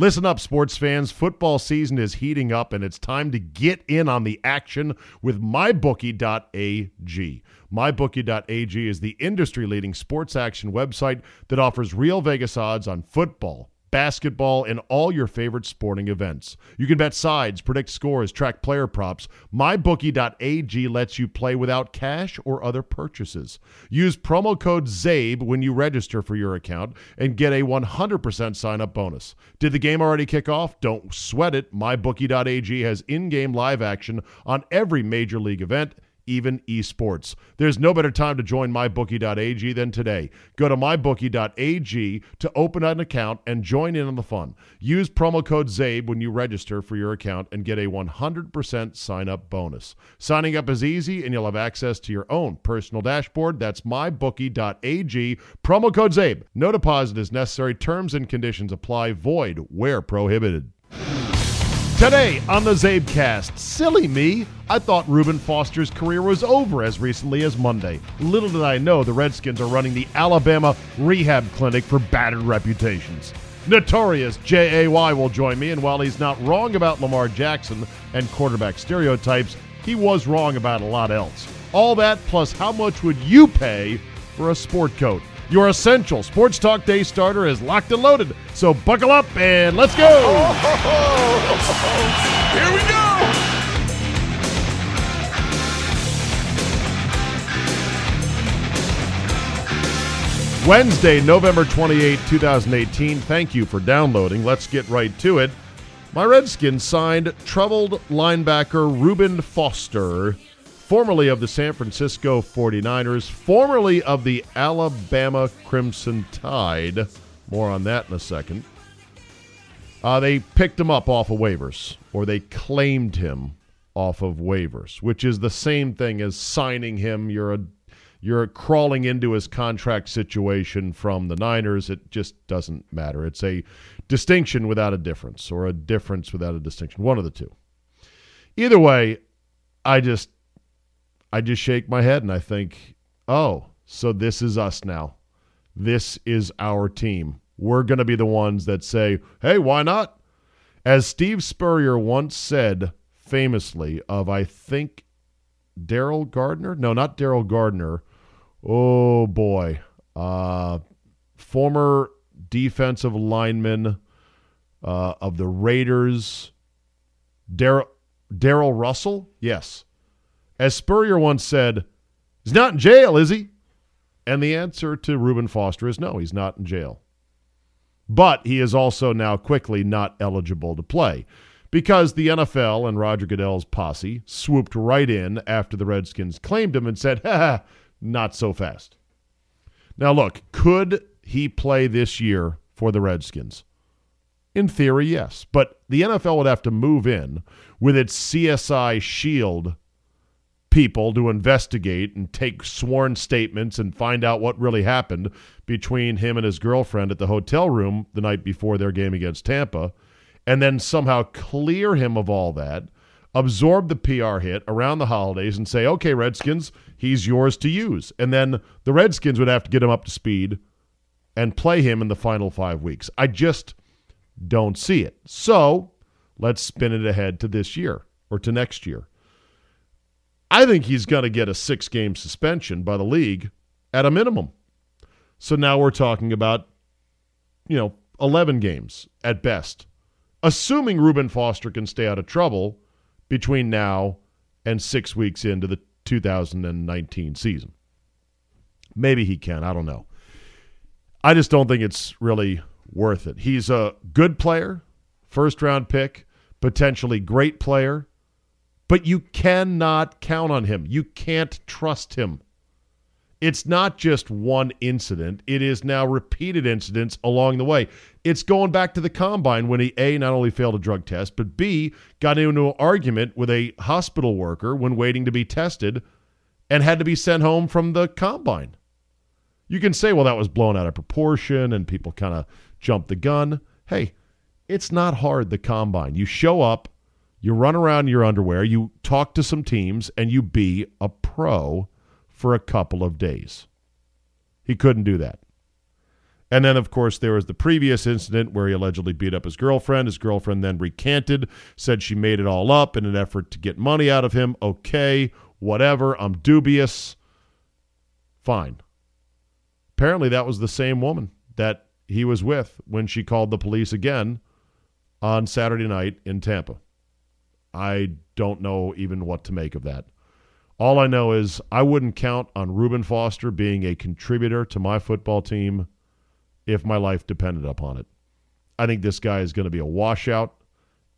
Listen up, sports fans. Football season is heating up, and it's time to get in on the action with MyBookie.ag. MyBookie.ag is the industry leading sports action website that offers real Vegas odds on football basketball, and all your favorite sporting events. You can bet sides, predict scores, track player props. MyBookie.ag lets you play without cash or other purchases. Use promo code ZABE when you register for your account and get a 100% sign up bonus. Did the game already kick off? Don't sweat it. MyBookie.ag has in game live action on every major league event even esports. There's no better time to join mybookie.ag than today. Go to mybookie.ag to open an account and join in on the fun. Use promo code ZABE when you register for your account and get a 100% sign up bonus. Signing up is easy and you'll have access to your own personal dashboard. That's mybookie.ag. Promo code ZABE. No deposit is necessary. Terms and conditions apply. Void where prohibited. Today on the Zabecast, silly me, I thought Reuben Foster's career was over as recently as Monday. Little did I know the Redskins are running the Alabama Rehab Clinic for battered reputations. Notorious JAY will join me, and while he's not wrong about Lamar Jackson and quarterback stereotypes, he was wrong about a lot else. All that plus how much would you pay for a sport coat? Your essential Sports Talk Day starter is locked and loaded. So buckle up and let's go. Here we go. Wednesday, November 28, 2018. Thank you for downloading. Let's get right to it. My Redskins signed troubled linebacker Reuben Foster formerly of the San Francisco 49ers, formerly of the Alabama Crimson Tide. More on that in a second. Uh, they picked him up off of waivers, or they claimed him off of waivers, which is the same thing as signing him. You're a you're crawling into his contract situation from the Niners. It just doesn't matter. It's a distinction without a difference, or a difference without a distinction. One of the two. Either way, I just I just shake my head and I think, oh, so this is us now. This is our team. We're going to be the ones that say, hey, why not? As Steve Spurrier once said famously of, I think, Daryl Gardner? No, not Daryl Gardner. Oh, boy. Uh, former defensive lineman uh, of the Raiders, Daryl Russell? Yes. As Spurrier once said, he's not in jail, is he? And the answer to Reuben Foster is no, he's not in jail. But he is also now quickly not eligible to play because the NFL and Roger Goodell's posse swooped right in after the Redskins claimed him and said, ha, not so fast. Now, look, could he play this year for the Redskins? In theory, yes. But the NFL would have to move in with its CSI shield people to investigate and take sworn statements and find out what really happened between him and his girlfriend at the hotel room the night before their game against Tampa, and then somehow clear him of all that, absorb the PR hit around the holidays, and say, okay, Redskins, he's yours to use. And then the Redskins would have to get him up to speed and play him in the final five weeks. I just don't see it. So let's spin it ahead to this year or to next year. I think he's going to get a six game suspension by the league at a minimum. So now we're talking about, you know, 11 games at best, assuming Reuben Foster can stay out of trouble between now and six weeks into the 2019 season. Maybe he can. I don't know. I just don't think it's really worth it. He's a good player, first round pick, potentially great player but you cannot count on him. You can't trust him. It's not just one incident, it is now repeated incidents along the way. It's going back to the combine when he A, not only failed a drug test, but B, got into an argument with a hospital worker when waiting to be tested and had to be sent home from the combine. You can say, well, that was blown out of proportion and people kind of jumped the gun. Hey, it's not hard, the combine. You show up, you run around in your underwear, you talk to some teams, and you be a pro for a couple of days. He couldn't do that. And then, of course, there was the previous incident where he allegedly beat up his girlfriend. His girlfriend then recanted, said she made it all up in an effort to get money out of him. Okay, whatever. I'm dubious. Fine. Apparently, that was the same woman that he was with when she called the police again on Saturday night in Tampa. I don't know even what to make of that. All I know is I wouldn't count on Reuben Foster being a contributor to my football team if my life depended upon it. I think this guy is going to be a washout,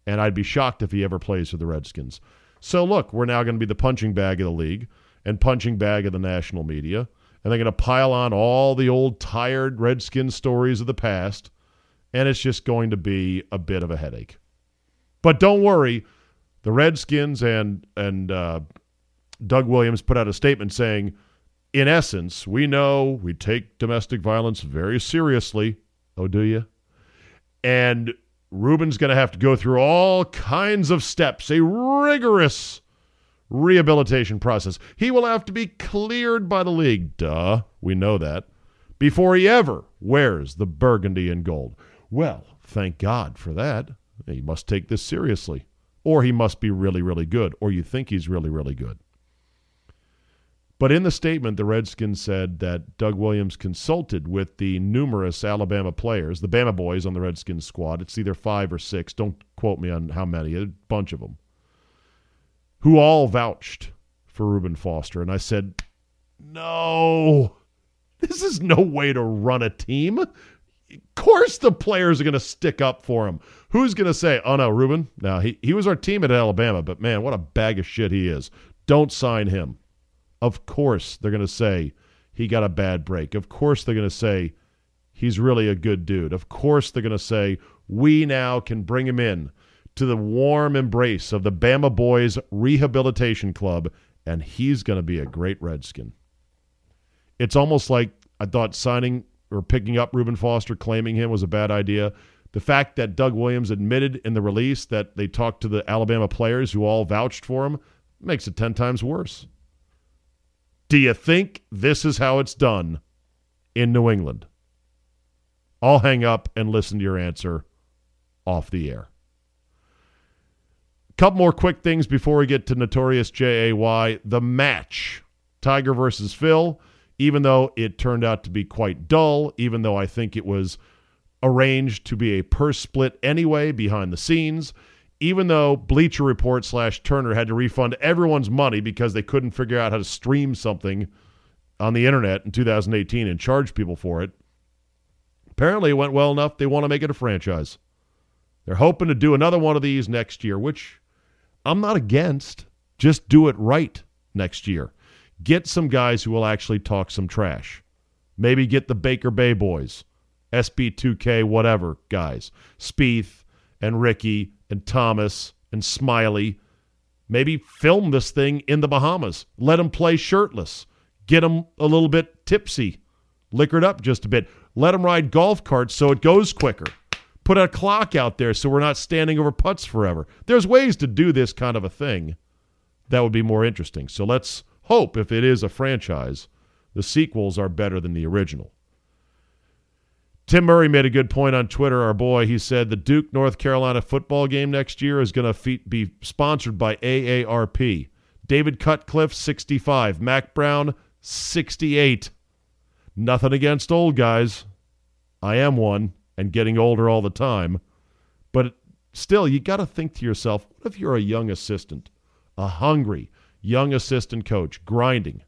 and I'd be shocked if he ever plays for the Redskins. So, look, we're now going to be the punching bag of the league and punching bag of the national media, and they're going to pile on all the old tired Redskin stories of the past, and it's just going to be a bit of a headache. But don't worry, the Redskins and and uh, Doug Williams put out a statement saying in essence, we know we take domestic violence very seriously. Oh, do you? And Reuben's going to have to go through all kinds of steps, a rigorous rehabilitation process. He will have to be cleared by the league. Duh, we know that. Before he ever wears the burgundy and gold. Well, thank God for that. He must take this seriously. Or he must be really, really good. Or you think he's really, really good. But in the statement, the Redskins said that Doug Williams consulted with the numerous Alabama players, the Bama boys on the Redskins squad. It's either five or six. Don't quote me on how many, a bunch of them, who all vouched for Reuben Foster. And I said, no, this is no way to run a team. Of course, the players are going to stick up for him. Who's going to say, oh, no, Reuben? No, he, he was our team at Alabama, but man, what a bag of shit he is. Don't sign him. Of course, they're going to say he got a bad break. Of course, they're going to say he's really a good dude. Of course, they're going to say we now can bring him in to the warm embrace of the Bama Boys Rehabilitation Club, and he's going to be a great Redskin. It's almost like I thought signing or picking up Reuben Foster, claiming him was a bad idea. The fact that Doug Williams admitted in the release that they talked to the Alabama players who all vouched for him makes it 10 times worse. Do you think this is how it's done in New England? I'll hang up and listen to your answer off the air. A couple more quick things before we get to Notorious JAY. The match, Tiger versus Phil, even though it turned out to be quite dull, even though I think it was arranged to be a purse split anyway behind the scenes, even though Bleacher Report slash Turner had to refund everyone's money because they couldn't figure out how to stream something on the internet in 2018 and charge people for it, apparently it went well enough they want to make it a franchise. They're hoping to do another one of these next year, which I'm not against. Just do it right next year. Get some guys who will actually talk some trash. Maybe get the Baker Bay boys, SB2K, whatever guys, Spieth and Rickie and Thomas and Smylie. Maybe film this thing in the Bahamas. Let them play shirtless. Get them a little bit tipsy, liquored up just a bit. Let them ride golf carts so it goes quicker. Put a clock out there so we're not standing over putts forever. There's ways to do this kind of a thing that would be more interesting. So let's hope, if it is a franchise, the sequels are better than the original. Tim Murray made a good point on Twitter, our boy. He said the Duke North Carolina football game next year is going to be sponsored by AARP. David Cutcliffe, 65. Mack Brown, 68. Nothing against old guys. I am one and getting older all the time. But still, you got to think to yourself what if you're a young assistant, a hungry young assistant coach, grinding,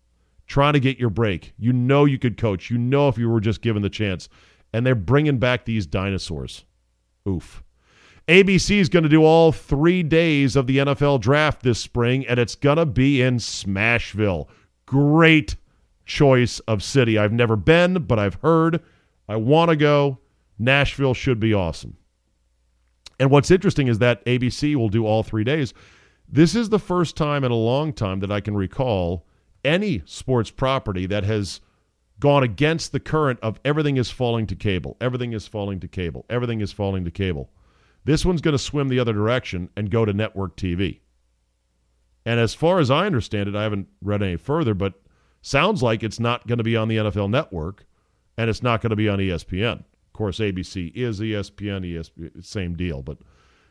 trying to get your break? You know you could coach. You know if you were just given the chance and they're bringing back these dinosaurs. Oof. ABC is going to do all three days of the NFL draft this spring, and it's going to be in Smashville. Great choice of city. I've never been, but I've heard. I want to go. Nashville should be awesome. And what's interesting is that ABC will do all three days. This is the first time in a long time that I can recall any sports property that has – gone against the current of everything is falling to cable, everything is falling to cable, everything is falling to cable. This one's going to swim the other direction and go to network TV. And as far as I understand it, I haven't read any further, but sounds like it's not going to be on the NFL network. and it's not going to be on ESPN. Of course, ABC is ESPN, ESPN, same deal, but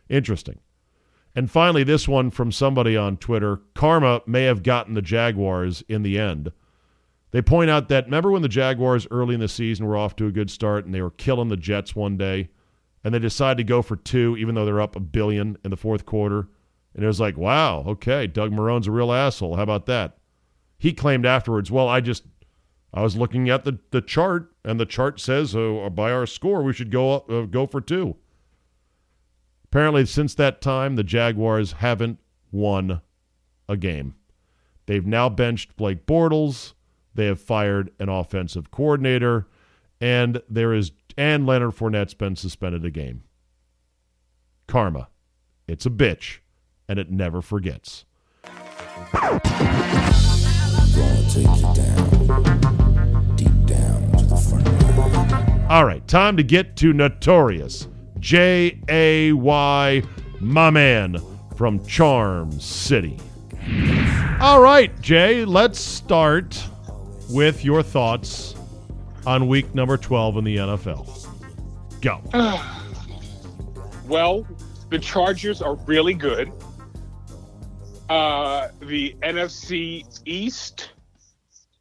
interesting. And finally, this one from somebody on Twitter Karma may have gotten the Jaguars in the end. They point out that remember when the Jaguars early in the season were off to a good start and they were killing the Jets one day, and they decided to go for two, even though they're up a billion in the fourth quarter. And it was like, wow, okay, Doug Marrone's a real asshole. How about that? He claimed afterwards, well, I just, I was looking at the, the chart, and the chart says uh, by our score we should go uh, go for two. Apparently, since that time, the Jaguars haven't won a game. They've now benched Blake Bortles. They have fired an offensive coordinator, and there is and Leonard Fournette's been suspended a game. Karma, it's a bitch, and it never forgets. All right, time to get to Notorious. J A Y, my man from Charm City. All right, Jay, let's start with your thoughts on week number 12 in the NFL. Go. well, the Chargers are really good. Uh, the NFC East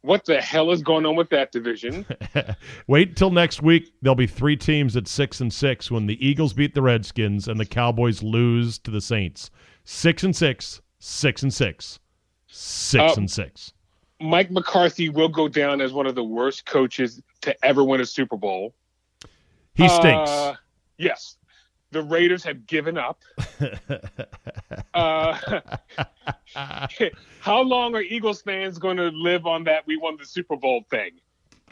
what the hell is going on with that division? Wait till next week. There'll be three teams at six and six when the Eagles beat the Redskins and the Cowboys lose to the Saints. Six and six, six and six, six uh, and six. Mike McCarthy will go down as one of the worst coaches to ever win a Super Bowl. He stinks. Uh, yes the Raiders have given up. uh, how long are Eagles fans going to live on that we won the Super Bowl thing?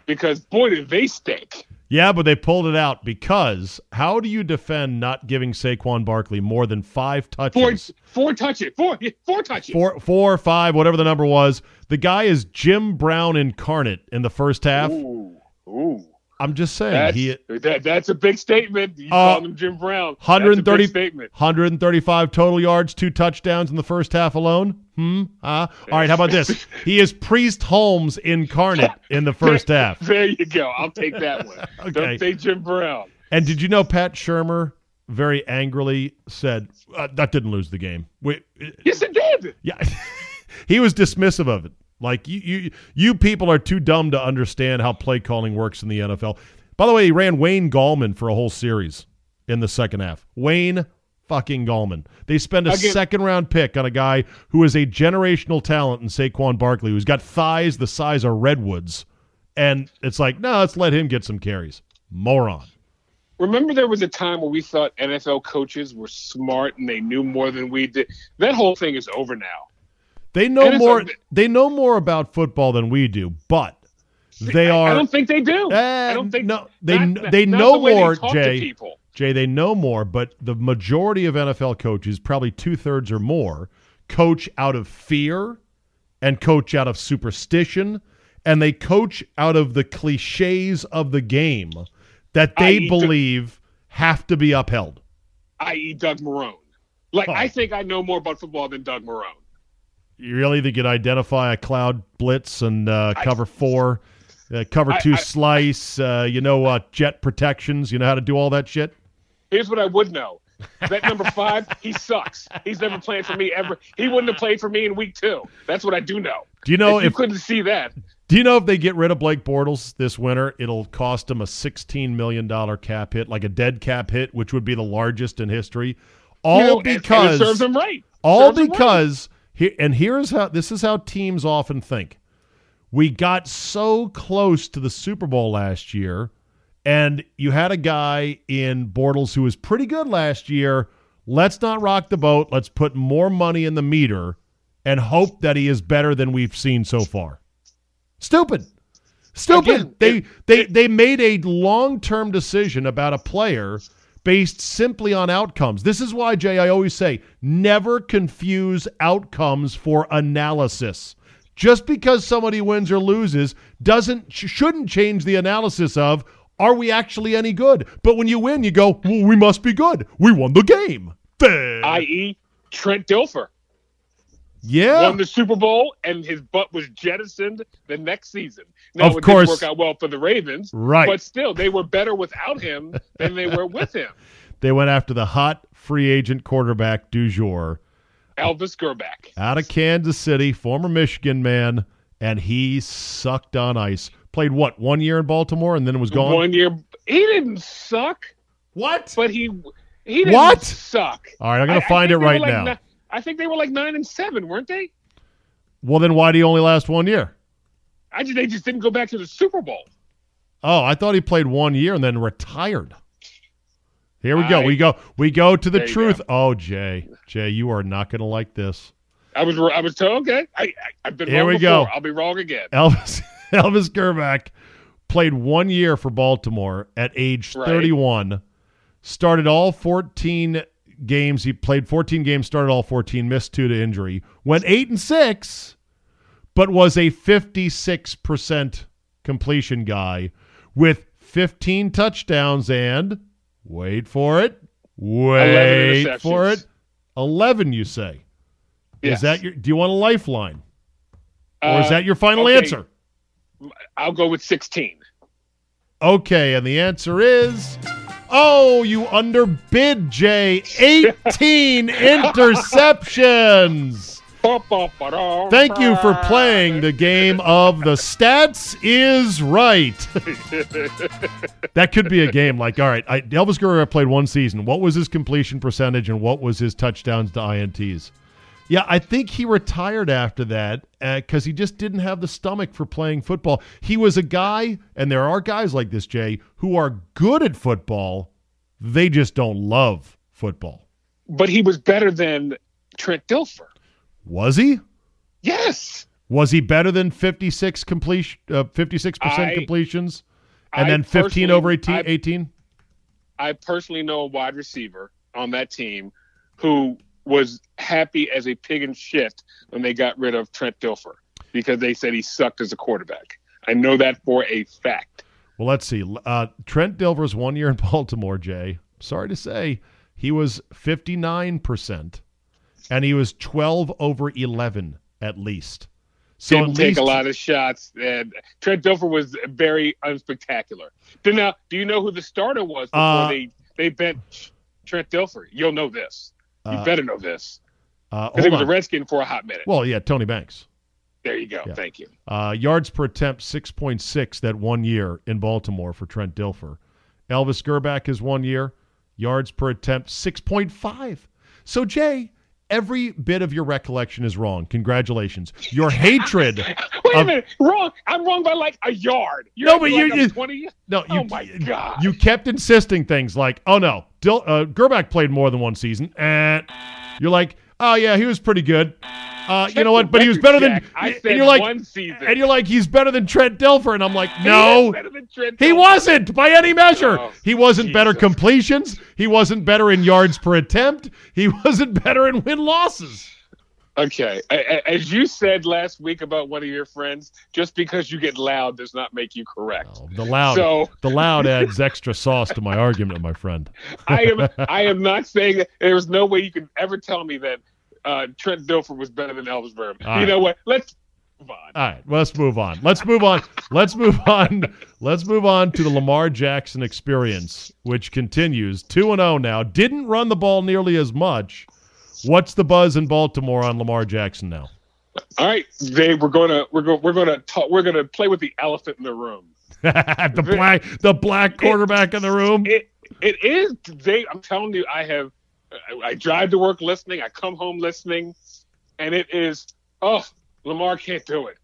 Because boy, did they stink. Yeah, but they pulled it out because how do you defend not giving Saquon Barkley more than five touches? Four, four touches, four, four touches, four, four, five, whatever the number was. The guy is Jim Brown incarnate in the first half. Ooh, ooh. I'm just saying that's, he that, that's a big statement. You uh, call him Jim Brown. 130 statement. 135 total yards, two touchdowns in the first half alone. Hmm. Uh, all right. How about this? He is Priest Holmes incarnate in the first half. There you go. I'll take that one. okay. Don't say Jim Brown. And did you know Pat Shurmur very angrily said uh, that didn't lose the game? We, yes, it did. Yeah. he was dismissive of it. Like you, you, you people are too dumb to understand how play calling works in the NFL. By the way, he ran Wayne Gallman for a whole series in the second half. Wayne fucking Gallman. They spend a Again. second round pick on a guy who is a generational talent in Saquon Barkley, who's got thighs the size of redwoods. And it's like, no, let's let him get some carries. Moron. Remember, there was a time where we thought NFL coaches were smart and they knew more than we did. That whole thing is over now. They know more. they know more about football than we do, but they are. I don't think they do. I eh, don't think no. They not, they know the more, Jay. Jay, they know more, but the majority of NFL coaches, probably two thirds or more, coach out of fear and coach out of superstition, and they coach out of the cliches of the game that they believe have to be upheld. I.e., Doug Marrone. Like oh. I think I know more about football than Doug Marrone. You really think you'd identify a cloud blitz and uh, cover four, uh, cover two I, I, slice, uh, you know, uh, jet protections? You know how to do all that shit? Here's what I would know. That number five, he sucks. He's never played for me ever. He wouldn't have played for me in week two. That's what I do know. Do you know if, if you couldn't see that? Do you know if they get rid of Blake Bortles this winter, it'll cost them a $16 million cap hit, like a dead cap hit, which would be the largest in history. All you know, because and, and serves them right. All serves because here, and here's how this is how teams often think. We got so close to the Super Bowl last year, and you had a guy in Bortles who was pretty good last year. Let's not rock the boat. Let's put more money in the meter and hope that he is better than we've seen so far. Stupid. Stupid. Again, they it, they they made a long-term decision about a player based simply on outcomes. This is why, Jay, I always say never confuse outcomes for analysis. Just because somebody wins or loses doesn't shouldn't change the analysis of are we actually any good? But when you win, you go, well, we must be good. We won the game. I.e., Trent Dilfer. Yeah. won the Super Bowl, and his butt was jettisoned the next season. Now, Of it course. didn't work out well for the Ravens, Right. but still, they were better without him than they were with him. They went after the hot free agent quarterback du jour Elvis Grbac. out of Kansas City, former Michigan man, and he sucked on ice. Played what, one year in Baltimore and then was gone? One year, he didn't suck, What? but he he didn't What? suck. All right, I'm gonna I find it they were right like now. ni- I think they were like nine and seven, weren't they? well, then why do you only last one year? I just they just didn't go back to the Super Bowl. Oh, I thought he played one year and then retired. Here we go. We go. We go to the truth. go. Oh, Jay, Jay, you are not going to like this. I was I was told okay. I, I I've been Here wrong we before. go. I'll be wrong again. Elvis Elvis Grbac played one year for Baltimore at age Right. 31. Started all 14 games. He played 14 games. Started all 14. Missed two to injury. Went eight and six, but was a 56 percent completion guy with 15 touchdowns and wait for it, wait for it, 11. You say? Is that your? Do you want a lifeline, or is Uh, that your final okay. answer? I'll go with sixteen. Okay, and the answer is Oh, you underbid, Jay. 18 interceptions. Thank you for playing the game of the stats is right. that could be a game like, all right, I, Elvis Guerrero played one season. What was his completion percentage and what was his touchdowns to INTs? Yeah, I think he retired after that uh, because he just didn't have the stomach for playing football. He was a guy, and there are guys like this, Jay, who are good at football. They just don't love football. But he was better than Trent Dilfer. Was he? Yes. Was he better than 56 completion, uh, 56% I- completions? And I then 15 over 18? I- 18? I personally know a wide receiver on that team who was happy as a pig in shit when they got rid of Trent Dilfer because they said he sucked as a quarterback. I know that for a fact. Well, let's see. Uh, Trent Dilfer's one year in Baltimore, Jay. Sorry to say, he was 59%, and he was 12 over 11 at least. So Didn't take least, a lot of shots, and Trent Dilfer was very unspectacular. Then now, do you know who the starter was before Uh, they they benched Trent Dilfer? You'll know this. You Uh, better know this uh, because he hold was a. Redskin for a hot minute. Well, yeah, Tony Banks. there you go. yeah. Thank you. Uh, yards per attempt, 6.6 that one year in Baltimore for Trent Dilfer. Elvis Grbac is one year. Yards per attempt, 6.5. So, Jay, every bit of your recollection is wrong. Congratulations. Your hatred. Wait a of- minute, wrong. I'm wrong by like a yard. You're No, but you- like you- 20. No, you, Oh my God. you kept insisting things like, oh no, Dil- uh, Grbac played more than one season. And you're like, oh yeah, he was pretty good. Uh, you know what? But he was better than. I and said you're like, one season. and you're like, he's better than Trent Dilfer, and I'm like, no, Trent he wasn't by any measure. Oh, he wasn't better completions. He wasn't better in yards per attempt. He wasn't better in win losses. Okay, as you said last week about one of your friends, just because you get loud does not make you correct. Oh, the loud, So- the loud adds extra sauce to my argument, my friend. I am I am not saying that there's no way you can ever tell me that uh, Trent Dilfer was better than Elvis Burham. All you right. know what? Let's move on. All right, let's move on. Let's move on. Let's move on. Let's move on to the Lamar Jackson experience, which continues 2 and 0 now. Didn't run the ball nearly as much. What's the buzz in Baltimore on Lamar Jackson now? All right, Dave, we're gonna we're going we're gonna talk, we're gonna play with the elephant in the room. the black the black quarterback in the room. It it is Dave. I'm telling you, I have I, I drive to work listening. I come home listening, and it is oh Lamar can't do it.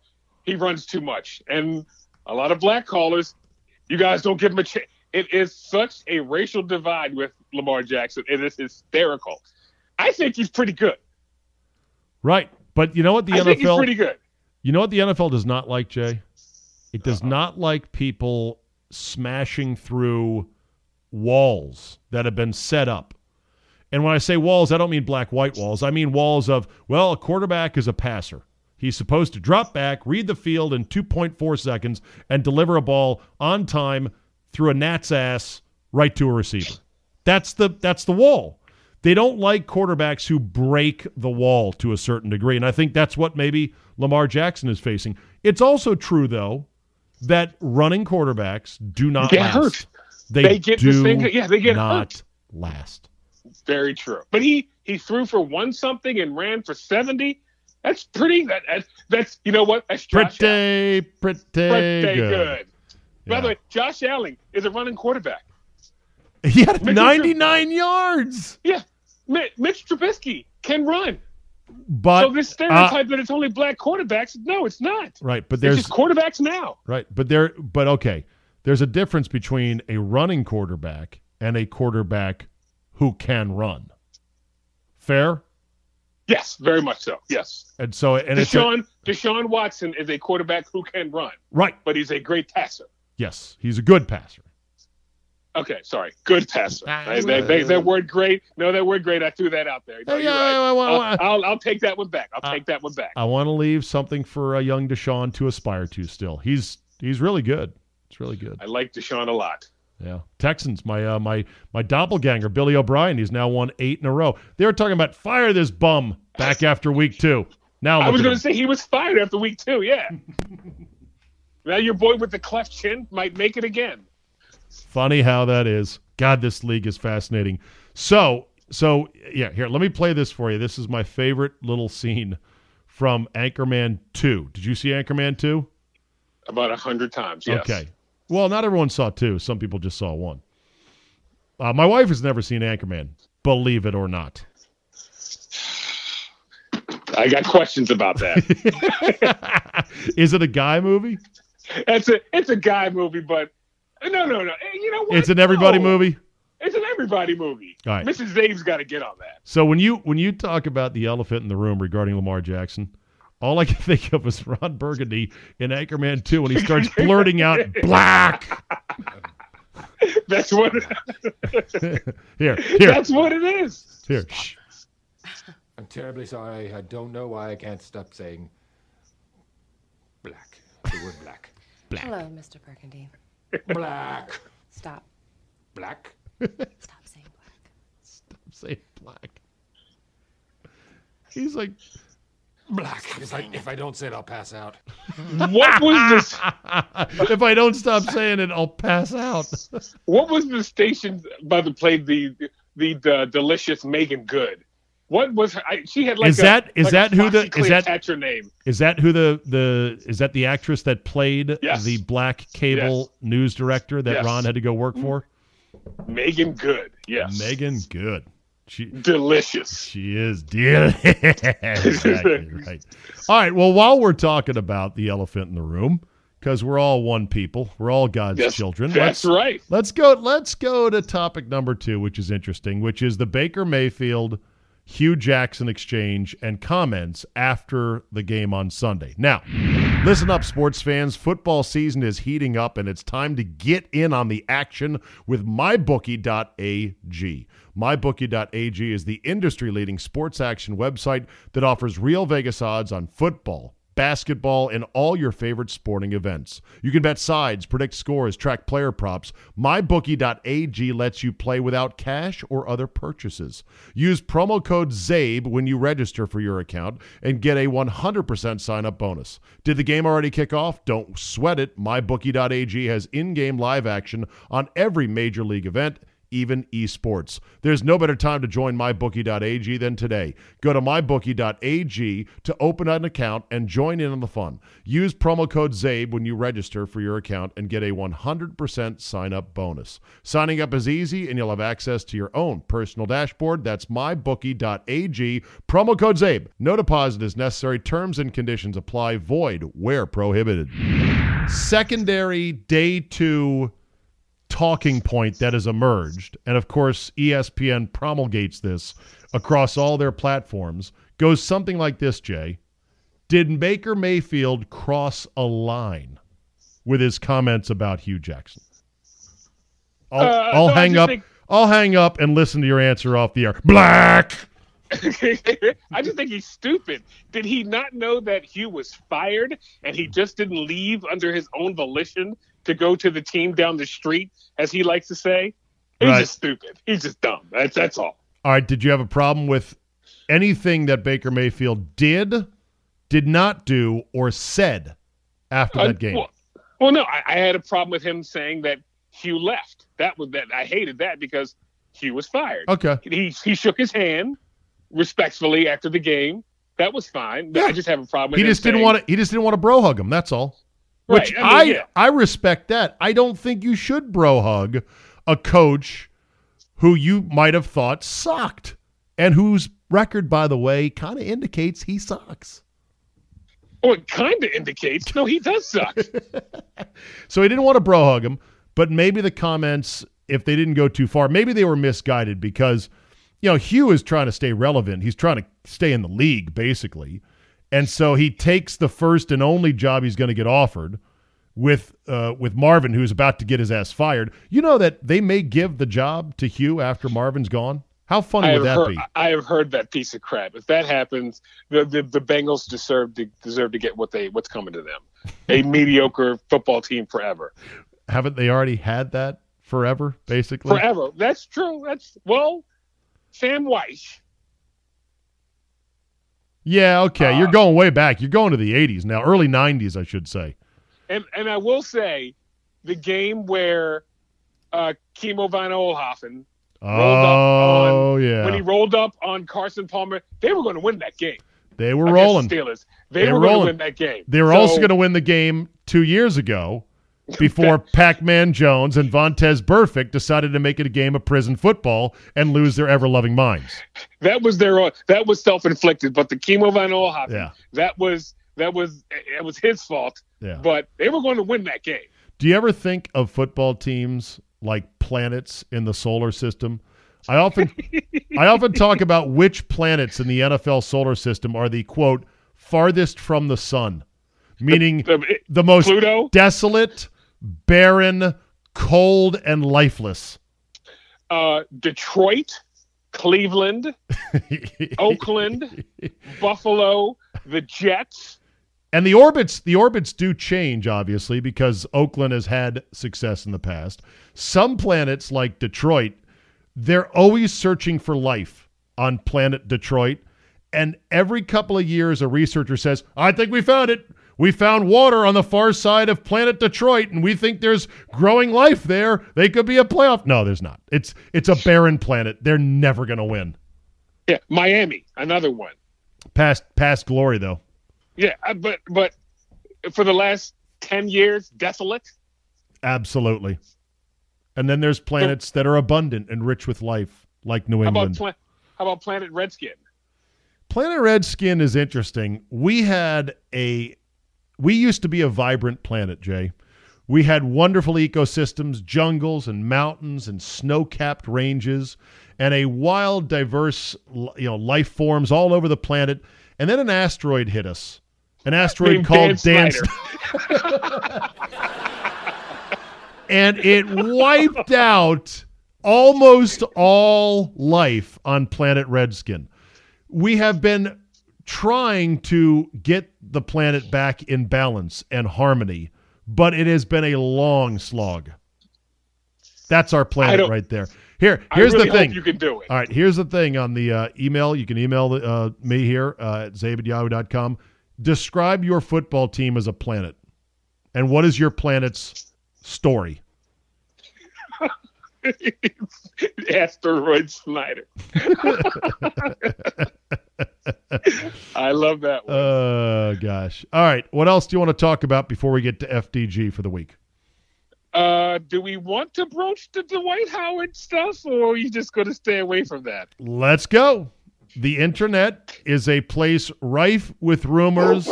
He runs too much, and a lot of black callers, you guys don't give him a chance. It is such a racial divide with Lamar Jackson. It is hysterical. I think he's pretty good. Right. But you know what the I think he's NFL pretty good. You know what the NFL does not like, Jay? It does not like people smashing through walls that have been set up. And when I say walls, I don't mean black white walls. I mean walls of, well, a quarterback is a passer. He's supposed to drop back, read the field in 2.4 seconds, and deliver a ball on time through a gnat's ass right to a receiver. That's the that's the wall. They don't like quarterbacks who break the wall to a certain degree. And I think that's what maybe Lamar Jackson is facing. It's also true, though, that running quarterbacks do not Get last. hurt. They, They get do thing- yeah, they get not hurt. last. Very true. But he he threw for one something and ran for seventy. That's pretty. That, that's that's you know what? That's Josh Allen. Pretty, pretty, Pretty good. good. By Yeah. the way, Josh Allen is a running quarterback. He had Mitchell- 99 yards. Yeah, Mitch Trubisky can run. But so this stereotype uh, that it's only black quarterbacks, no, it's not. right, but It's there's just quarterbacks now. right, but there but okay. There's a difference between a running quarterback and a quarterback who can run. Fair? Yes, very much so. Yes. And so and it's a, Deshaun Deshaun Watson is a quarterback who can run, right. but he's a great passer. Yes, he's a good passer. Okay, sorry, good passer. I- that, that- that word "great," no, that word "great." I threw that out there. No, Yeah, right. well, well, I'll, I'll, I'll take that one back. I'll Uh, take that one back. I want to leave something for a young Deshaun to aspire to still. He's he's really good. It's really good. I like Deshaun a lot. Yeah, Texans. My uh, my my doppelganger Billy O'Brien. He's now won eight in a row. They were talking about fire this bum back after week two. Now I was going to say he was fired after week two. Yeah. now your boy with the cleft chin might make it again. Funny how that is. God, this league is fascinating. So so yeah, here let me play this for you. This is my favorite little scene from Anchorman Two. Did you see Anchorman Two? About a hundred times. Yes. Okay. Well, not everyone saw two. Some people just saw one. Uh, my wife has never seen Anchorman, believe it or not. I got questions about that. Is it a guy movie? it's a it's a guy movie, but no, no, no. You know what? It's an everybody No. movie. It's an everybody movie. All right. Mrs. Zabe's got to get on that. So when you when you talk about the elephant in the room regarding Lamar Jackson, all I can think of is Ron Burgundy in Anchorman 2 when he starts blurting out black. That's what. Here, here, That's what it is. here. Shh. I'm terribly sorry. I don't know why I can't stop saying black. The word black. Hello, Mr. Burgundy. Black. Stop. Black. Stop saying black. Stop saying black. He's like, Black. If I, if I don't say it, I'll pass out. What was this? if I don't stop saying it, I'll pass out. What was the station by the play the the, the delicious Meagan Good? What was her? I, she had like Is a, that- is like that who the- is that- Cleopatra name? Is that who the the is that the actress that played Yes. the black cable Yes. news director that Yes. Ron had to go work for? Meagan Good. Yes. Meagan Good. She Delicious. she is deal. exactly right. All right. Well, while we're talking about the elephant in the room, because we're all one people, we're all God's children. That's let's, right. Let's go. Let's go to topic number two, which is interesting, which is the Baker Mayfield Hue Jackson exchange and comments after the game on Sunday. Now, listen up, sports fans. Football season is heating up, and it's time to get in on the action with mybookie.ag. MyBookie.ag is the industry leading sports action website that offers real Vegas odds on football basketball, and all your favorite sporting events. You can bet sides, predict scores, track player props. MyBookie.ag lets you play without cash or other purchases. Use promo code ZABE when you register for your account and get a 100% sign up bonus. Did the game already kick off? Don't sweat it. MyBookie.ag has in game live action on every major league event even esports. There's no better time to join mybookie.ag than today. Go to mybookie.ag to open an account and join in on the fun. Use promo code ZABE when you register for your account and get a 100% sign up bonus. Signing up is easy and you'll have access to your own personal dashboard. That's mybookie.ag. Promo code ZABE. No deposit is necessary. Terms and conditions apply. Void where prohibited. Secondary day two talking point that has emerged, and of course, ESPN promulgates this across all their platforms, goes something like this, Jay. Did Baker Mayfield cross a line with his comments about Hue Jackson? I'll, Uh, I'll no, hang up. think- I'll hang up and listen to your answer off the air. Black. I just think he's stupid. Did he not know that Hue was fired and he just didn't leave under his own volition to go to the team down the street, as he likes to say? He's Right. just stupid. He's just dumb. That's that's all. All right. Did you have a problem with anything that Baker Mayfield did, did not do, or said after Uh, that game? Well, well, no, I, I had a problem with him saying that Hue left. That was that. I hated that because Hue was fired. okay. He he shook his hand respectfully after the game. That was fine. Yeah. I just have a problem with He him just didn't want to. He just didn't want to bro hug him. That's all. Right, Which I I mean, yeah. I respect that. I don't think you should bro hug a coach who you might have thought sucked and whose record, by the way, kind of indicates he sucks. Oh, it kind of indicates. No, he does suck. So he didn't want to bro hug him, but maybe the comments, if they didn't go too far, maybe they were misguided because, you know, Hue is trying to stay relevant. He's trying to stay in the league, basically. And so he takes the first and only job he's going to get offered with uh, with Marvin, who's about to get his ass fired. You know that they may give the job to Hue after Marvin's gone? How funny I would that heard, be? I have heard that piece of crap. If that happens, the, the, the Bengals deserve to deserve to get what they what's coming to them. A mediocre football team forever. Haven't they already had that forever, basically? Forever. That's true. That's well, Sam Wyche. Yeah, okay. Uh, You're going way back. You're going to the 80s now, early 90s, I should say. And and I will say, the game where uh, Kimo von Oelhoffen rolled up Oh, on yeah. when he rolled up on Carson Palmer, they were going to win that game. they were rolling. the Steelers. They, They were were going to rolling. win that game. They were So- also going to win the game two years ago before Pac Man Jones and Vontaze Burfict decided to make it a game of prison football and lose their ever loving minds. That was their that was self inflicted. But the Kimo von Oelhoffen, Yeah. that was that was it was his fault. Yeah. But they were going to win that game. Do you ever think of football teams like planets in the solar system? I often I often talk about which planets in the NFL solar system are the quote farthest from the sun, meaning The- the most Pluto? desolate, barren, cold, and lifeless. Uh, Detroit, Cleveland, Oakland, Buffalo, the Jets. And the orbits, the orbits do change, obviously, because Oakland has had success in the past. Some planets, like Detroit, they're always searching for life on planet Detroit. And every couple of years, a researcher says, I think we found it. We found water on the far side of planet Detroit, and we think there's growing life there. They could be a playoff. No, there's not. It's it's a barren planet. They're never gonna win. Yeah, Miami, another one. Past past glory though. Yeah, uh, but but for the last ten years, desolate. Absolutely. And then there's planets that are abundant and rich with life, like New How about England. pla- how about Planet Redskin? Planet Redskin is interesting. We had a we used to be a vibrant planet, Jay. We had wonderful ecosystems, jungles and mountains and snow-capped ranges and a wild diverse you know life forms all over the planet. And then an asteroid hit us. An asteroid Named called Dan Dan Snyder. and it wiped out almost all life on planet Redskin. We have been trying to get the planet back in balance and harmony, but it has been a long slog. That's our planet right there. Here, here's really the thing. You can do it. All right, here's the thing on the uh, email. You can email uh, me here uh, at zabe@yahoo.com. Describe your football team as a planet. And what is your planet's story? Asteroid Snyder. I love that one. Oh, gosh. All right, what else do you want to talk about before we get to FDG for the week? Uh, do we want to broach the Dwight Howard stuff, or are you just going to stay away from that? Let's go. The internet is a place rife with rumors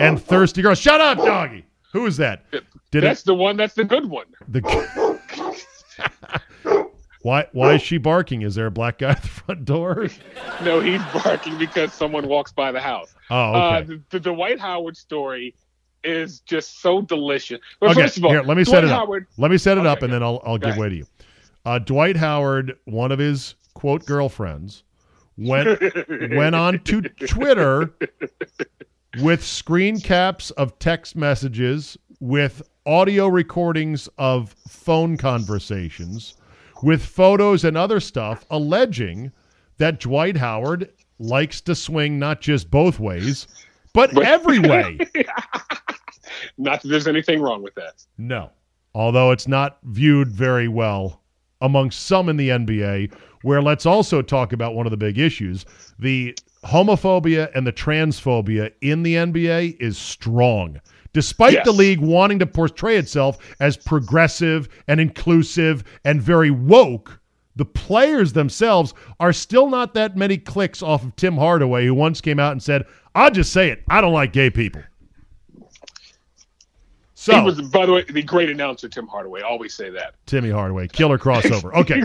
and thirsty girls. Shut up, doggy. Who is that? Did That's it? the one. That's the good one. The why? Why is she barking? Is there a black guy at the front door? No, he's barking because someone walks by the house. Oh, Uh, the, the Dwight Howard story is just so delicious. Well, okay. first of all, Here, let me Dwight set it up. Howard, Let me set it up, and then I'll I'll give ahead. way to you. Uh, Dwight Howard, one of his quote girlfriends, went went on to Twitter with screen caps of text messages, with audio recordings of phone conversations, with photos and other stuff alleging that Dwight Howard likes to swing not just both ways, but every way. Not that there's anything wrong with that. No. Although it's not viewed very well among some in the NBA, where let's also talk about one of the big issues. The homophobia and the transphobia in the NBA is strong. Despite Yes. the league wanting to portray itself as progressive and inclusive and very woke, the players themselves are still not that many clicks off of Tim Hardaway, who once came out and said, I'll just say it, I don't like gay people. So, He was, by the way, the great announcer Tim Hardaway. Always say that. Timmy Hardaway, killer crossover. Okay,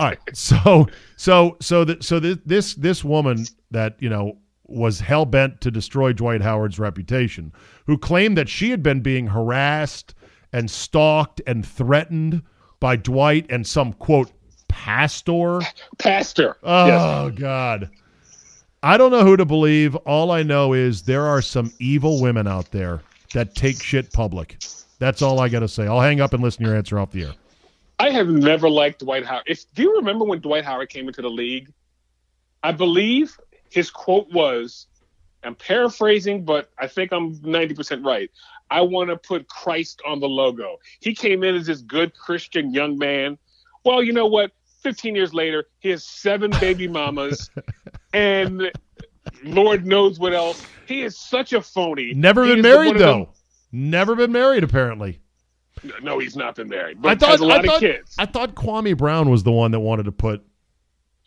all right. So, so, so, the, so th- this this woman that you know was hell bent to destroy Dwight Howard's reputation, who claimed that she had been being harassed and stalked and threatened by Dwight and some quote pastor. Pastor. Oh, yes. Oh God. I don't know who to believe. All I know is there are some evil women out there that take shit public. That's all I got to say. I'll hang up and listen to your answer off the air. I have never liked Dwight Howard. If do you remember when Dwight Howard came into the league? I believe his quote was, I'm paraphrasing, but I think I'm 90% right. I want to put Christ on the logo. He came in as this good Christian young man. Well, you know what? 15 years later, he has seven baby mamas and Lord knows what else. He is such a phony. Never He been married though. Never been married apparently. No, he's not been married. I thought has a lot I thought, of kids. I thought Kwame Brown was the one that wanted to put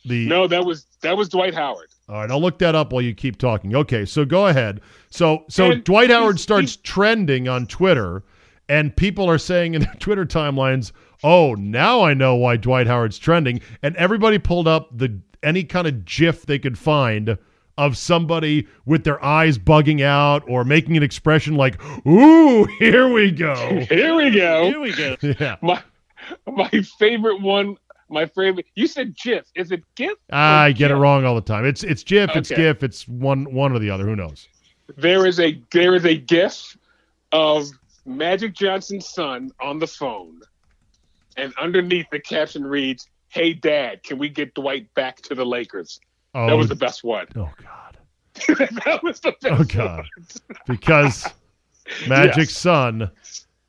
the no, that was that was Dwight Howard. All right, I'll look that up while you keep talking. Okay, so go ahead. So so And Dwight Howard starts trending on Twitter, and people are saying in their Twitter timelines, "Oh, now I know why Dwight Howard's trending." And everybody pulled up the any kind of GIF they could find of somebody with their eyes bugging out or making an expression like, "Ooh, here we go." Here we go. Here we go. Yeah. My my favorite one. My favorite. You said GIF. Is it GIF? I get it wrong all the time. It's it's GIF, it's Okay. GIF, it's one one or the other. Who knows? There is a there is a GIF of Magic Johnson's son on the phone, and underneath the caption reads, "Hey Dad, can we get Dwight back to the Lakers?" Oh, That was the best one. oh God. that was the best. Oh God. Because Magic's Yes. son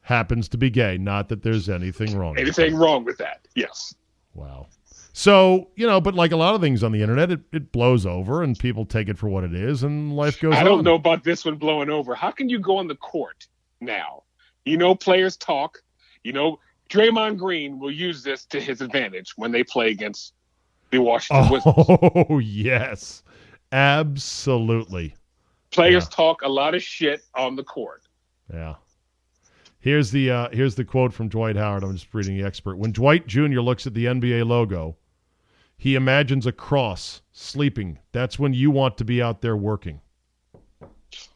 happens to be gay. Not that there's anything wrong. One. with Anything wrong with that? Yes. Wow. So, you know, but like a lot of things on the internet, it, it blows over and people take it for what it is and life goes on. I don't know about this one blowing over. How can you go on the court now? You know, players talk. You know, Draymond Green will use this to his advantage when they play against the Washington oh, Wizards. Oh, yes. Absolutely. Players yeah. talk a lot of shit on the court. Yeah. Here's the uh, here's the quote from Dwight Howard. I'm just reading the expert. When Dwight Jr. looks at the NBA logo, he imagines a cross sleeping. That's when you want to be out there working.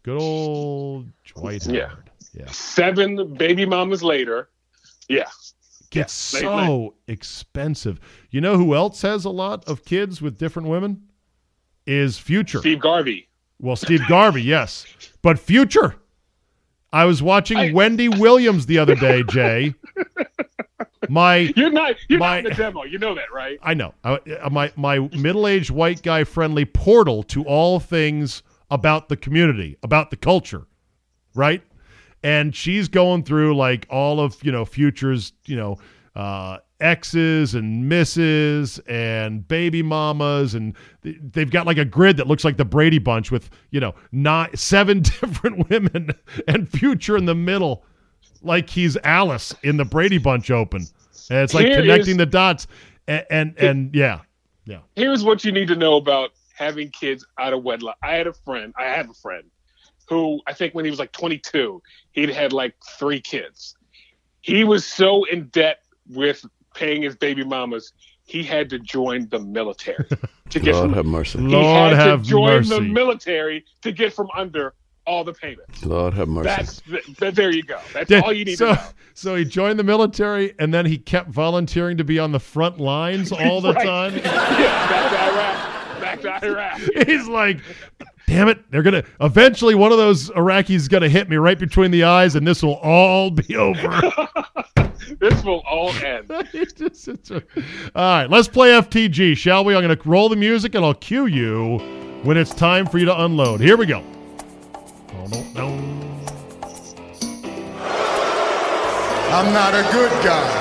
Good old Dwight Yeah. Howard. Yeah. Seven baby mamas later, yeah, Gets Yeah, so expensive. You know who else has a lot of kids with different women? Is Future. Steve Garvey. Well, Steve Garvey, yes. But Future. I was watching I- Wendy Williams the other day, Jay. My You're not. You're My- not in the demo. You know that, right? I know. I, uh, my my middle-aged white guy friendly portal to all things about the community, about the culture, right? And she's going through like all of, you know, futures, you know, uh exes and misses and baby mamas and they've got like a grid that looks like the Brady bunch with, you know, nine seven different women and future in the middle like he's Alice in the Brady bunch open. And it's like Here connecting is- the dots and and, and yeah. Yeah. Here's what you need to know about having kids out of wedlock. I had a friend. I have a friend who I think when he was like 22, he'd had like three kids. He was so in debt with paying his baby mamas, he had to join the military to get Lord from. have mercy. He Lord had have to join mercy. the military to get from under all the payments. Lord have mercy. That's th- there you go. That's Did- all you need so, to know. so he joined the military and then he kept volunteering to be on the front lines all the Right. time. yeah, back to Iraq. Back to Iraq. He's like, damn it, they're gonna eventually one of those Iraqis is gonna hit me right between the eyes and this will all be over. This will all end. It's just- it's a- all right, let's play FTG, shall we? I'm going to roll the music and I'll cue you when it's time for you to unload. Here we go. Oh, no, no. I'm not a good guy.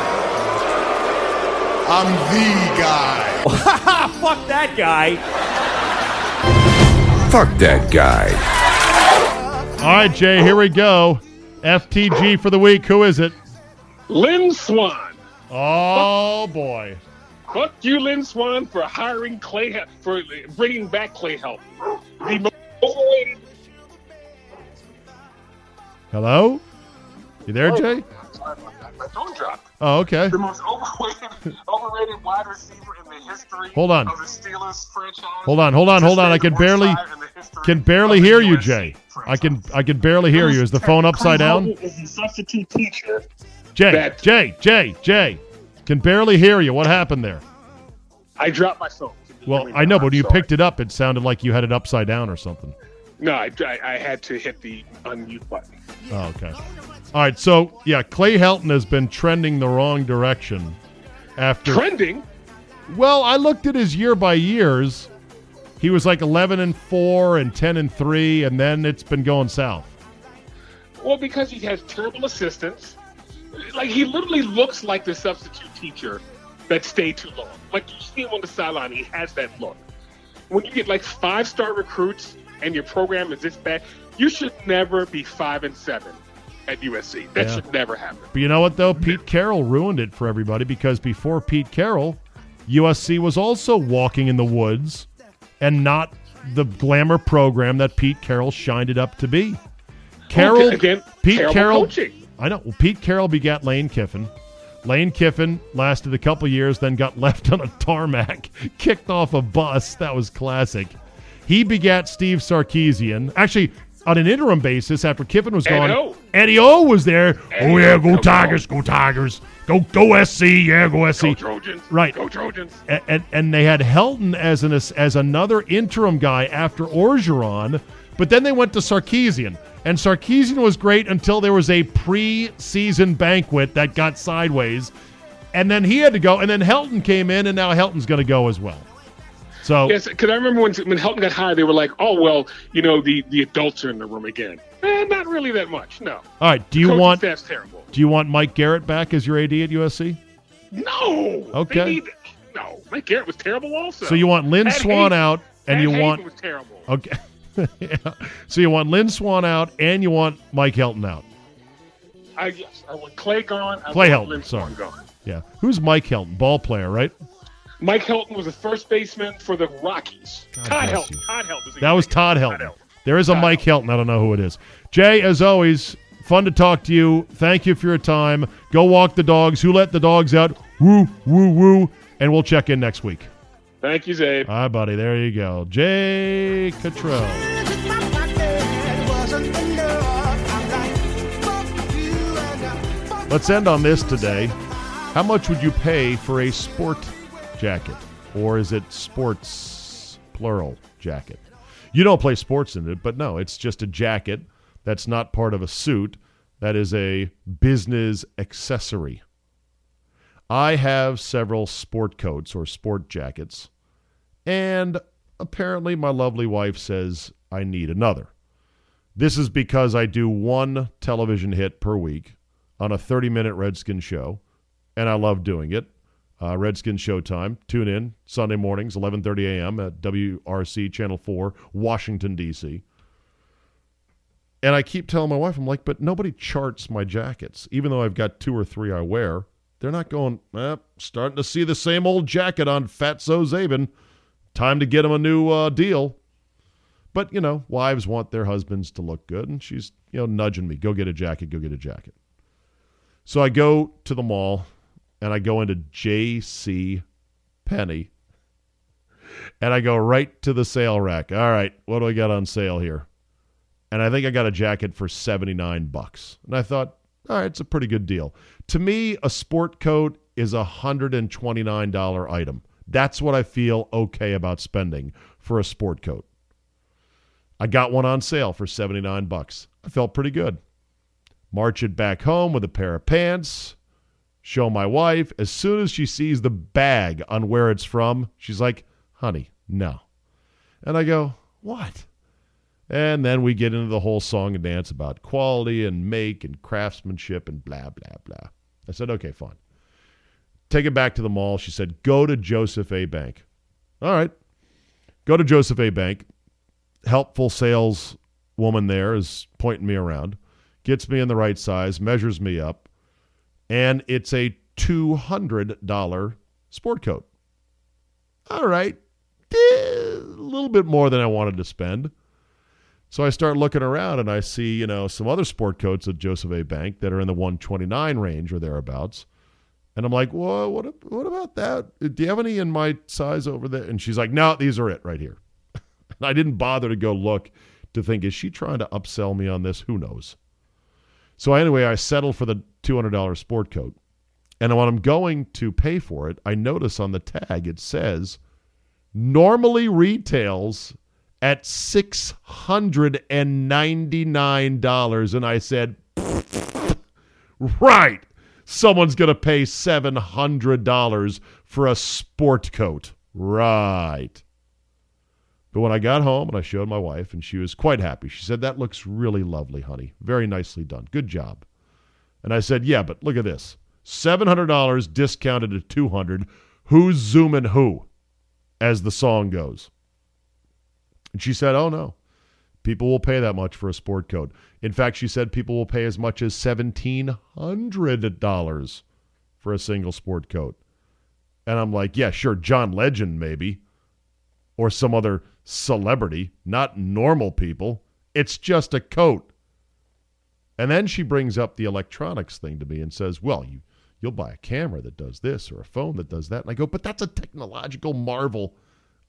I'm the guy. Fuck that guy. Fuck that guy. All right, Jay, here we go. FTG for the week. Who is it? Lynn Swann. Oh, boy. Fuck you, Lynn Swann, for hiring Clay, for bringing back Clay Helton. The. Hello? You there, oh, Jay? About that. My phone dropped. Oh, okay. The most overrated, overrated wide receiver in the history Hold on. of the Steelers franchise. Hold on, hold on, hold on. I can barely can barely hear you, Jay. I can I can barely hear you. Is the phone upside down? Is the substitute teacher. Jay, That- Jay, Jay, Jay. Can barely hear you. What happened there? I dropped my phone. Well, I know, now? but when you sorry. picked it up, it sounded like you had it upside down or something. No, I, I, I had to hit the unmute button. Oh, okay. All right, so yeah, Clay Helton has been trending the wrong direction after Trending. Well, I looked at his year by years. He was like 11 and 4 and 10 and 3 and then it's been going south. Well, because he has terrible assistants. Like he literally looks like the substitute teacher that stayed too long. Like you see him on the sideline, he has that look. When you get like five star recruits and your program is this bad, you should never be five and seven at USC. That Yeah. should never happen. But you know what though? Pete Carroll ruined it for everybody because before Pete Carroll, USC was also walking in the woods and not the glamour program that Pete Carroll shined it up to be. Carroll again, Pete Carroll coaching. I know. Well, Pete Carroll begat Lane Kiffin. Lane Kiffin lasted a couple years, then got left on a tarmac, kicked off a bus. That was classic. He begat Steve Sarkisian. Actually, on an interim basis, after Kiffin was Eddie gone, O. Eddie O was there. Eddie oh yeah, go Go Tigers, go Tigers, go go SC, yeah, go SC. Go Trojans. Right. Go Trojans. and, and, and they had Helton as an as another interim guy after Orgeron, but then they went to Sarkisian, and Sarkisian was great until there was a pre-season banquet that got sideways, and then he had to go, and then Helton came in, and now Helton's going to go as well. So Yes, because I remember when when Helton got hired, they were like, "Oh well, you know, the the adults are in the room again." Eh, not really that much. No. all right, do you want that's terrible? do you want Mike Garrett back as your AD at USC? No. Okay. Need- no, Mike Garrett was terrible. Also. So you want Lynn Swann Haven- out, and Ed you Haven want was terrible. okay. Yeah. So you want Lynn Swann out, and you want Mike Helton out. I yes, I want Clay gone. I Clay want Helton, Lynn sorry. gone. Yeah. Who's Mike Helton? Ball player, right? Mike Helton was the first baseman for the Rockies. God Todd Helton. you. Todd Helton. That was Todd Helton. There is a Todd Mike Helton. I don't know who it is. Jay, as always, fun to talk to you. Thank you for your time. Go walk the dogs. Who let the dogs out? Woo, woo, woo. And we'll check in next week. Thank you, Zabe. All right, buddy. There you go. Jay Cottrell. Let's end on this today. How much would you pay for a sport jacket? Or is it sports plural jacket? You don't play sports in it, but no, it's just a jacket that's not part of a suit. That is a business accessory. I have several sport coats or sport jackets, and apparently my lovely wife says I need another. This is because I do one television hit per week on a 30 minute Redskin show, and I love doing it. Uh, Redskin Showtime. Tune in Sunday mornings, 11:30 a.m. at WRC Channel 4, Washington D.C. And I keep telling my wife, I'm like, but nobody charts my jackets, even though I've got two or three I wear. They're not going, eh, starting to see the same old jacket on Fatso Czaban. Time to get him a new uh, deal. But, you know, wives want their husbands to look good, and she's, you know, nudging me, go get a jacket, go get a jacket. So I go to the mall and I go into J.C. Penney and I go right to the sale rack. All right, what do I got on sale here? And I think I got a jacket for 79 bucks. And I thought, all right, it's a pretty good deal. To me, a sport coat is a $129 item. That's what I feel okay about spending for a sport coat. I got one on sale for 79 bucks. I felt pretty good. March it back home with a pair of pants, Show my wife. As soon as she sees the bag on where it's from, she's like, honey, no. And I go, what? And then we get into the whole song and dance about quality and make and craftsmanship and blah, blah, blah. I said, okay, fine. Take it back to the mall. She said, go to Joseph A. Bank. All right. Go to Joseph A. Bank. Helpful sales woman there is pointing me around, gets me in the right size, measures me up, and it's a $200 sport coat. All right. Eh, A little bit more than I wanted to spend. So I start looking around and I see, you know, some other sport coats at Joseph A. Bank that are in the 129 range or thereabouts. And I'm like, well, what, what about that? Do you have any in my size over there? And she's like, no, these are it right here. and I didn't bother to go look to think, is she trying to upsell me on this? Who knows? So anyway, I settled for the $200 sport coat. And when I'm going to pay for it, I notice on the tag it says normally retails at $699. And I said, right. Someone's going to pay $700 for a sport coat. Right. But when I got home and I showed my wife, and she was quite happy, she said, That looks really lovely, honey. Very nicely done. Good job. And I said, Yeah, but look at this $700 discounted to 200 Who's zooming who? As the song goes. And she said, Oh, no. People will pay that much for a sport coat. In fact, she said people will pay as much as $1,700 for a single sport coat. And I'm like, yeah, sure, John Legend maybe, or some other celebrity, not normal people. It's just a coat. And then she brings up the electronics thing to me and says, well, you, you'll buy a camera that does this or a phone that does that. And I go, but that's a technological marvel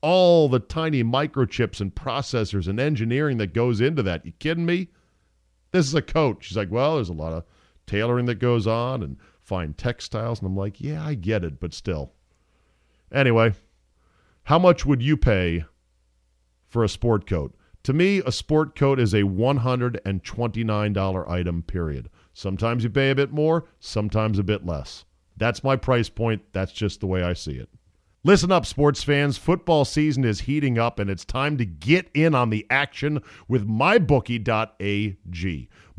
all the tiny microchips and processors and engineering that goes into that. You kidding me? This is a coat. She's like, well, there's a lot of tailoring that goes on and fine textiles. And I'm like, yeah, I get it, but still. Anyway, how much would you pay for a sport coat? To me, a sport coat is a $129 item, period. Sometimes you pay a bit more, sometimes a bit less. That's my price point. That's just the way I see it. Listen up, sports fans. Football season is heating up, and it's time to get in on the action with MyBookie.ag.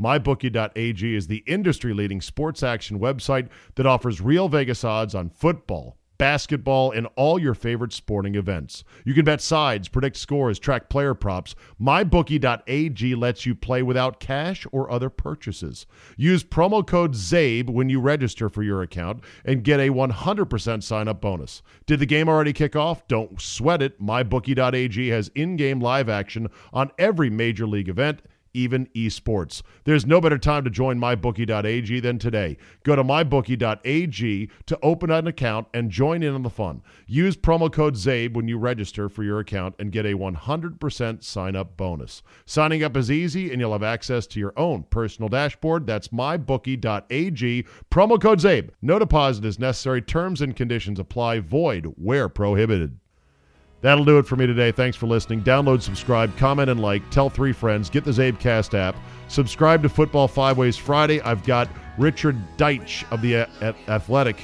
MyBookie.ag is the industry leading sports action website that offers real Vegas odds on football, basketball, and all your favorite sporting events. You can bet sides, predict scores, track player props. MyBookie.ag lets you play without cash or other purchases. Use promo code ZABE when you register for your account and get a 100% sign up bonus. Did the game already kick off? Don't sweat it. MyBookie.ag has in game live action on every major league event even esports. There's no better time to join mybookie.ag than today. Go to mybookie.ag to open an account and join in on the fun. Use promo code ZABE when you register for your account and get a 100% sign up bonus. Signing up is easy and you'll have access to your own personal dashboard. That's mybookie.ag. Promo code ZABE. No deposit is necessary. Terms and conditions apply. Void where prohibited. That'll do it for me today. Thanks for listening. Download, subscribe, comment, and like. Tell three friends. Get the Zabecast app. Subscribe to Football Five Ways Friday. I've got Richard Deitsch of the A- Athletic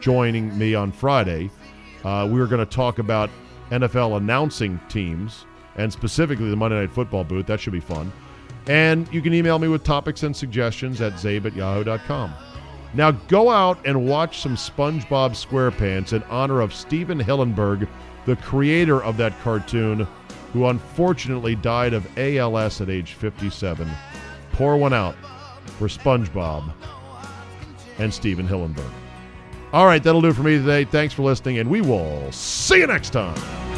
joining me on Friday. Uh, we are going to talk about NFL announcing teams and specifically the Monday Night Football booth. That should be fun. And you can email me with topics and suggestions at zabe at yahoo.com. Now go out and watch some SpongeBob SquarePants in honor of Stephen Hillenburg, the creator of that cartoon, who unfortunately died of ALS at age 57. Pour one out for SpongeBob and Stephen Hillenburg. All right, that'll do for me today. Thanks for listening, and we will see you next time.